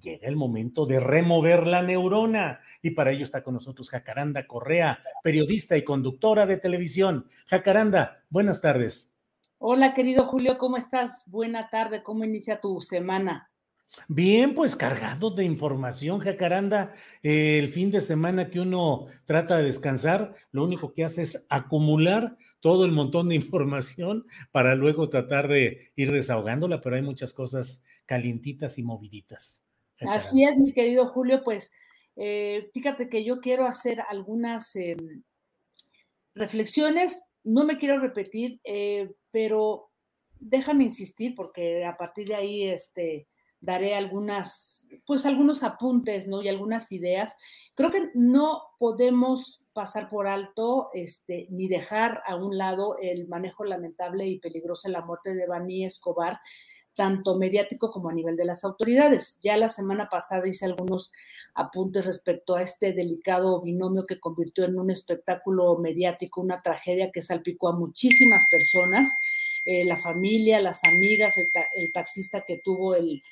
llega el momento de remover la neurona. Y para ello está con nosotros Jacaranda Correa, periodista y conductora de televisión. Jacaranda, buenas tardes. Hola, querido Julio, ¿cómo estás? Buena tarde, ¿cómo inicia tu semana? Bien, pues cargado de información, Jacaranda. Eh, el fin de semana que uno trata de descansar, lo único que hace es acumular todo el montón de información para luego tratar de ir desahogándola, pero hay muchas cosas calientitas y moviditas. Así es, mi querido Julio, pues eh, fíjate que yo quiero hacer algunas em, reflexiones, no me quiero repetir, eh, pero déjame insistir porque a partir de ahí este, daré algunas, pues algunos apuntes, ¿no? Y algunas ideas. Creo que no podemos pasar por alto este, ni dejar a un lado el manejo lamentable y peligroso de la muerte de Bani Escobar, tanto mediático como a nivel de las autoridades. Ya la semana pasada hice algunos apuntes respecto a este delicado binomio que convirtió en un espectáculo mediático, una tragedia que salpicó a muchísimas personas, eh, la familia, las amigas, el, taxista que tuvo el,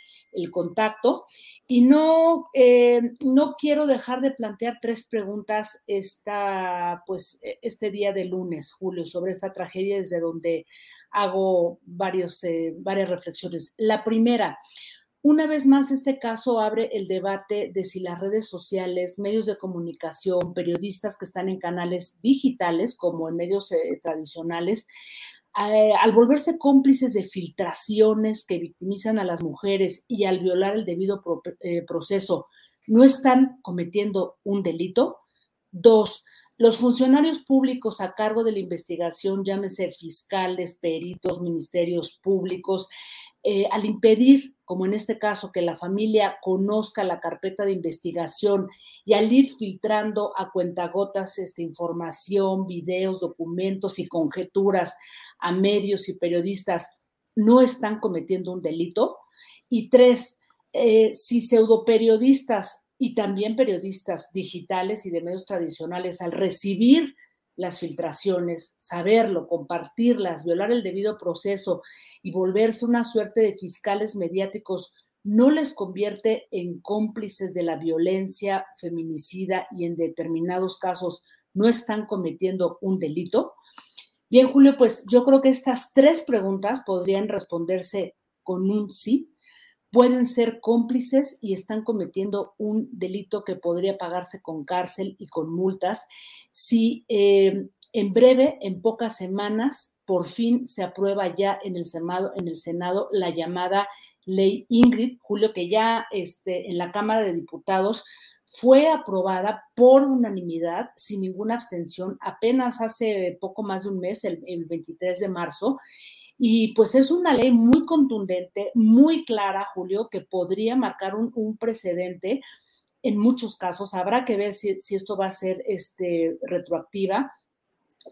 contacto. Y no, eh, no quiero dejar de plantear tres preguntas esta, pues, e, este día de lunes, Julio, sobre esta tragedia desde donde hago varios, eh, varias reflexiones. La primera, una vez más, este caso abre el debate de si las redes sociales, medios de comunicación, periodistas que están en canales digitales como en medios eh, tradicionales, eh, al volverse cómplices de filtraciones que victimizan a las mujeres y al violar el debido proceso, no están cometiendo un delito. Dos, los funcionarios públicos a cargo de la investigación, llámese fiscales, peritos, ministerios públicos, eh, al impedir, como en este caso, que la familia conozca la carpeta de investigación y al ir filtrando a cuentagotas esta información, videos, documentos y conjeturas a medios y periodistas, no están cometiendo un delito. Y tres, eh, si pseudoperiodistas y también periodistas digitales y de medios tradicionales, al recibir las filtraciones, saberlo, compartirlas, violar el debido proceso y volverse una suerte de fiscales mediáticos, no les convierte en cómplices de la violencia feminicida y en determinados casos no están cometiendo un delito? Bien, Julio, pues yo creo que estas tres preguntas podrían responderse con un sí pueden ser cómplices y están cometiendo un delito que podría pagarse con cárcel y con multas si eh, en breve, en pocas semanas, por fin se aprueba ya en el Senado, en el Senado la llamada ley Ingrid, Julio, que ya este, en la Cámara de Diputados fue aprobada por unanimidad, sin ninguna abstención, apenas hace poco más de un mes, el, el 23 de marzo, y pues es una ley muy contundente, muy clara, Julio, que podría marcar un, precedente en muchos casos. Habrá que ver si, esto va a ser este, retroactiva.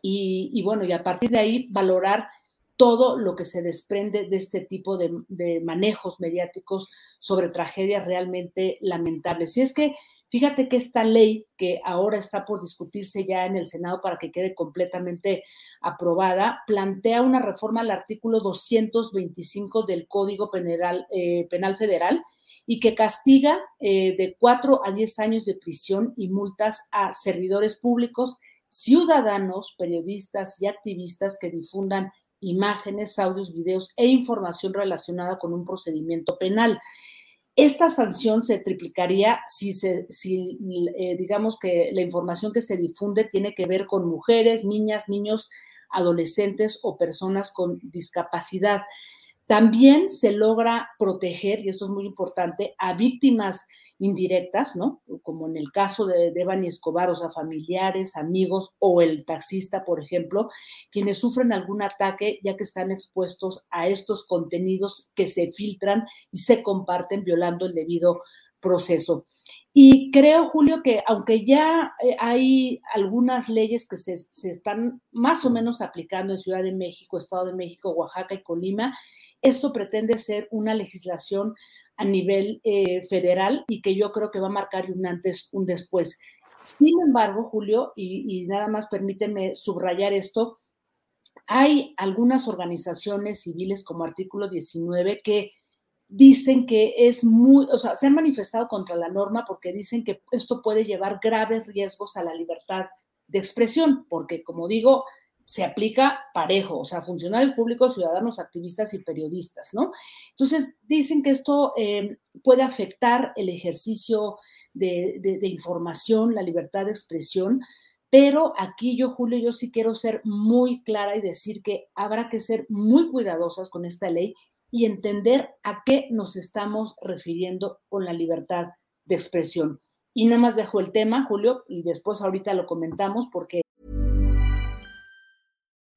Y, bueno, y a partir de ahí valorar todo lo que se desprende de este tipo de, manejos mediáticos sobre tragedias realmente lamentables. Si es que Fíjate que esta ley, que ahora está por discutirse ya en el Senado para que quede completamente aprobada, plantea una reforma al artículo 225 del Código Penal, eh, Penal Federal y que castiga eh, de 4 a 10 años de prisión y multas a servidores públicos, ciudadanos, periodistas y activistas que difundan imágenes, audios, videos e información relacionada con un procedimiento penal. Esta sanción se triplicaría si, se, si eh, digamos que la información que se difunde tiene que ver con mujeres, niñas, niños, adolescentes o personas con discapacidad. También se logra proteger, y eso es muy importante, a víctimas indirectas, ¿no? Como en el caso de Devani Escobar, o sea, familiares, amigos o el taxista, por ejemplo, quienes sufren algún ataque ya que están expuestos a estos contenidos que se filtran y se comparten violando el debido proceso. Y creo, Julio, que aunque ya eh, hay algunas leyes que se, se, están más o menos aplicando en Ciudad de México, Estado de México, Oaxaca y Colima, esto pretende ser una legislación a nivel eh, federal y que yo creo que va a marcar un antes, un después. Sin embargo, Julio, y, nada más permíteme subrayar esto, hay algunas organizaciones civiles como Artículo 19 que dicen que es muy, o sea, se han manifestado contra la norma porque dicen que esto puede llevar graves riesgos a la libertad de expresión, porque como digo, se aplica parejo, o sea, funcionarios públicos, ciudadanos, activistas y periodistas, ¿no? Entonces, dicen que esto eh, puede afectar el ejercicio de, de, información, la libertad de expresión, pero aquí yo, Julio, yo sí quiero ser muy clara y decir que habrá que ser muy cuidadosas con esta ley y entender a qué nos estamos refiriendo con la libertad de expresión. Y nada más dejo el tema, Julio, y después ahorita lo comentamos porque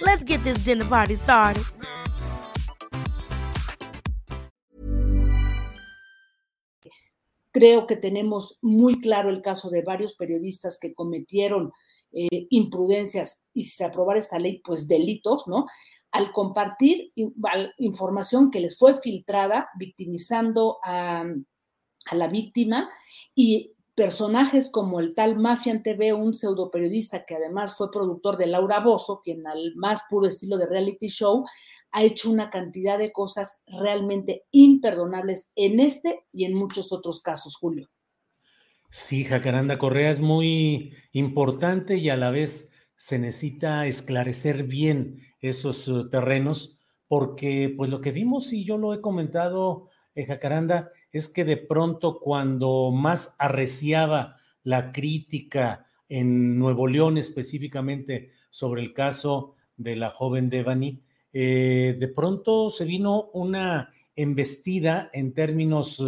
Let's get this dinner party started. Creo que tenemos muy claro el caso de varios periodistas que cometieron eh, imprudencias y si se aprobara esta ley, pues delitos, ¿no? Al compartir información que les fue filtrada, victimizando a, a la víctima y personajes como el tal Mafian TV, un pseudo periodista que además fue productor de Laura Bozo, quien al más puro estilo de reality show ha hecho una cantidad de cosas realmente imperdonables en este y en muchos otros casos, Julio. Sí, Jacaranda Correa es muy importante y a la vez se necesita esclarecer bien esos uh, terrenos porque pues lo que vimos y yo lo he comentado, eh, Jacaranda, es que de pronto cuando más arreciaba la crítica en Nuevo León específicamente sobre el caso de la joven Devani, eh, de pronto se vino una embestida en términos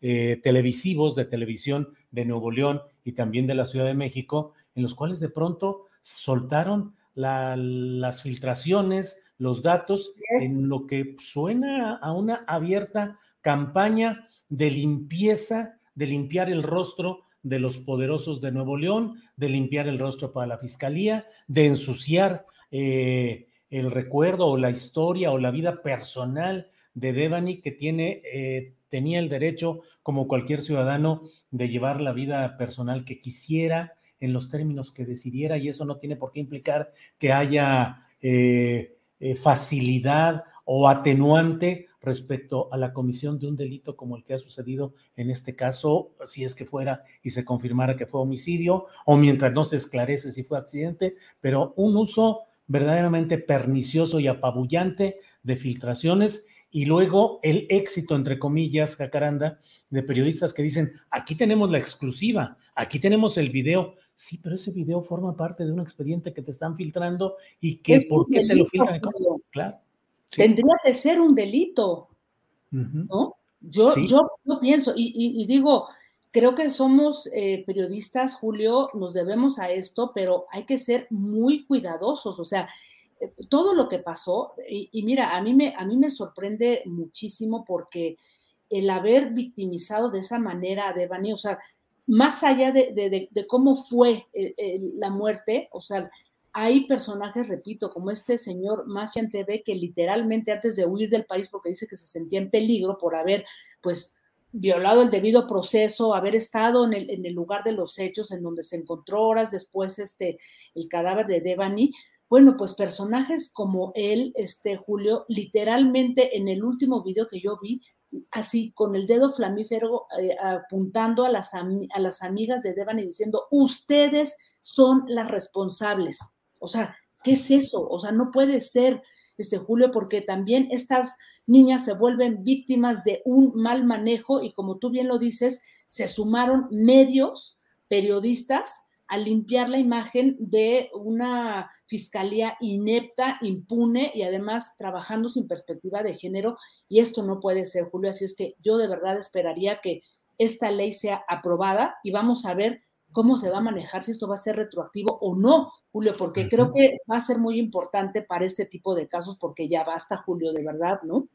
eh, televisivos de televisión de Nuevo León y también de la Ciudad de México, en los cuales de pronto soltaron las filtraciones, los datos, en lo que suena a una abierta campaña de limpieza, de limpiar el rostro de los poderosos de Nuevo León, de limpiar el rostro para la fiscalía, de ensuciar eh, el recuerdo o la historia o la vida personal de Devani, que tiene, eh, tenía el derecho, como cualquier ciudadano, de llevar la vida personal que quisiera en los términos que decidiera, y eso no tiene por qué implicar que haya eh, facilidad o atenuante respecto a la comisión de un delito como el que ha sucedido en este caso, si es que fuera y se confirmara que fue homicidio, o mientras no se esclarece si fue accidente, pero un uso verdaderamente pernicioso y apabullante de filtraciones y luego el éxito, entre comillas, jacaranda, de periodistas que dicen, aquí tenemos la exclusiva, aquí tenemos el video. Sí, pero ese video forma parte de un expediente que te están filtrando y que, ¿por qué te lo filtran? Claro. Tendría que ser un delito, ¿no? Yo, yo, pienso, y, digo, creo que somos eh, periodistas, Julio, nos debemos a esto, pero hay que ser muy cuidadosos, o sea, eh, todo lo que pasó, y, mira, a mí, me, a mí me sorprende muchísimo porque el haber victimizado de esa manera a Devani, o sea, más allá de, cómo fue eh, la muerte, o sea, hay personajes, repito, como este señor Mafia TV, que literalmente antes de huir del país, porque dice que se sentía en peligro por haber, pues, violado el debido proceso, haber estado en el, en el lugar de los hechos, en donde se encontró horas después este, el cadáver de Devani, bueno, pues personajes como él, este Julio, literalmente en el último video que yo vi, así con el dedo flamífero eh, apuntando a las, a las amigas de Devani diciendo, ustedes son las responsables. O sea, ¿qué es eso? O sea, no puede ser, este Julio, porque también estas niñas se vuelven víctimas de un mal manejo y como tú bien lo dices, se sumaron medios, periodistas, a limpiar la imagen de una fiscalía inepta, impune y además trabajando sin perspectiva de género. Y esto no puede ser, Julio. Así es que yo de verdad esperaría que esta ley sea aprobada y vamos a ver cómo se va a manejar, si esto va a ser retroactivo o no, Julio, porque creo que va a ser muy importante para este tipo de casos, porque ya basta, Julio, de verdad, ¿no?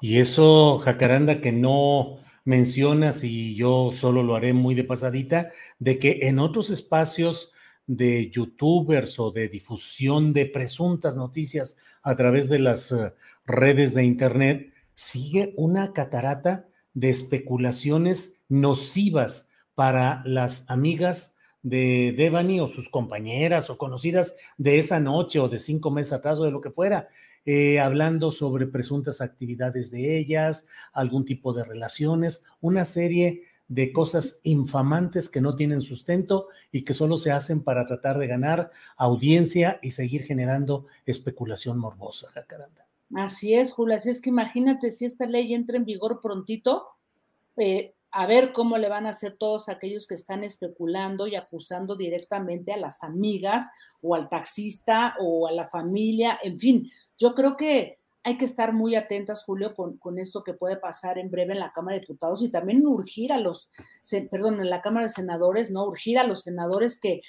Y eso, Jacaranda, que no mencionas, y yo solo lo haré muy de pasadita, de que en otros espacios de youtubers o de difusión de presuntas noticias a través de las eh, redes de Internet, sigue una catarata de especulaciones nocivas para las amigas de Devani o sus compañeras o conocidas de esa noche o de cinco meses atrás o de lo que fuera. Eh, hablando sobre presuntas actividades de ellas, algún tipo de relaciones, una serie de cosas infamantes que no tienen sustento y que solo se hacen para tratar de ganar audiencia y seguir generando especulación morbosa, Jacaranda. Así es, Julia. Es que imagínate si esta ley entra en vigor prontito, eh, a ver cómo le van a hacer todos aquellos que están especulando y acusando directamente a las amigas o al taxista o a la familia, en fin, yo creo que hay que estar muy atentas, Julio, con, esto que puede pasar en breve en la Cámara de Diputados y también urgir a los, perdón, en la Cámara de Senadores, ¿no? Urgir a los senadores que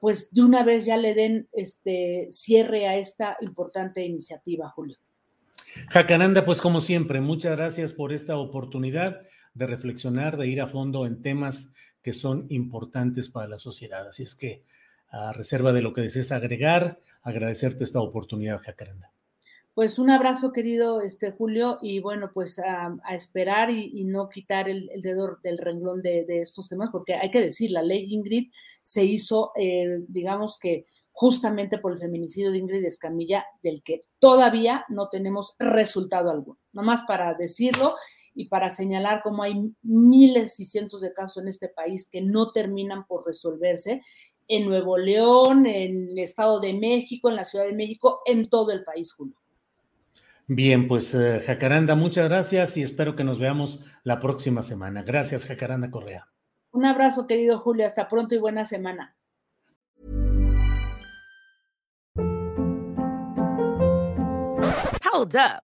pues de una vez ya le den este cierre a esta importante iniciativa, Julio. Jacananda, pues como siempre, muchas gracias por esta oportunidad de reflexionar, de ir a fondo en temas que son importantes para la sociedad. Así es que, a reserva de lo que desees agregar, agradecerte esta oportunidad, Jacaranda. Pues un abrazo, querido este, Julio, y bueno, pues a, esperar y, no quitar el, dedo del renglón de, estos temas, porque hay que decir, la ley Ingrid se hizo, eh, digamos que justamente por el feminicidio de Ingrid Escamilla, del que todavía no tenemos resultado alguno. Nomás para decirlo y para señalar cómo hay miles y cientos de casos en este país que no terminan por resolverse en Nuevo León, en el Estado de México, en la Ciudad de México, en todo el país, Julio. Bien, pues eh, Jacaranda, muchas gracias y espero que nos veamos la próxima semana. Gracias, Jacaranda Correa. Un abrazo, querido Julio. Hasta pronto y buena semana. Hold up.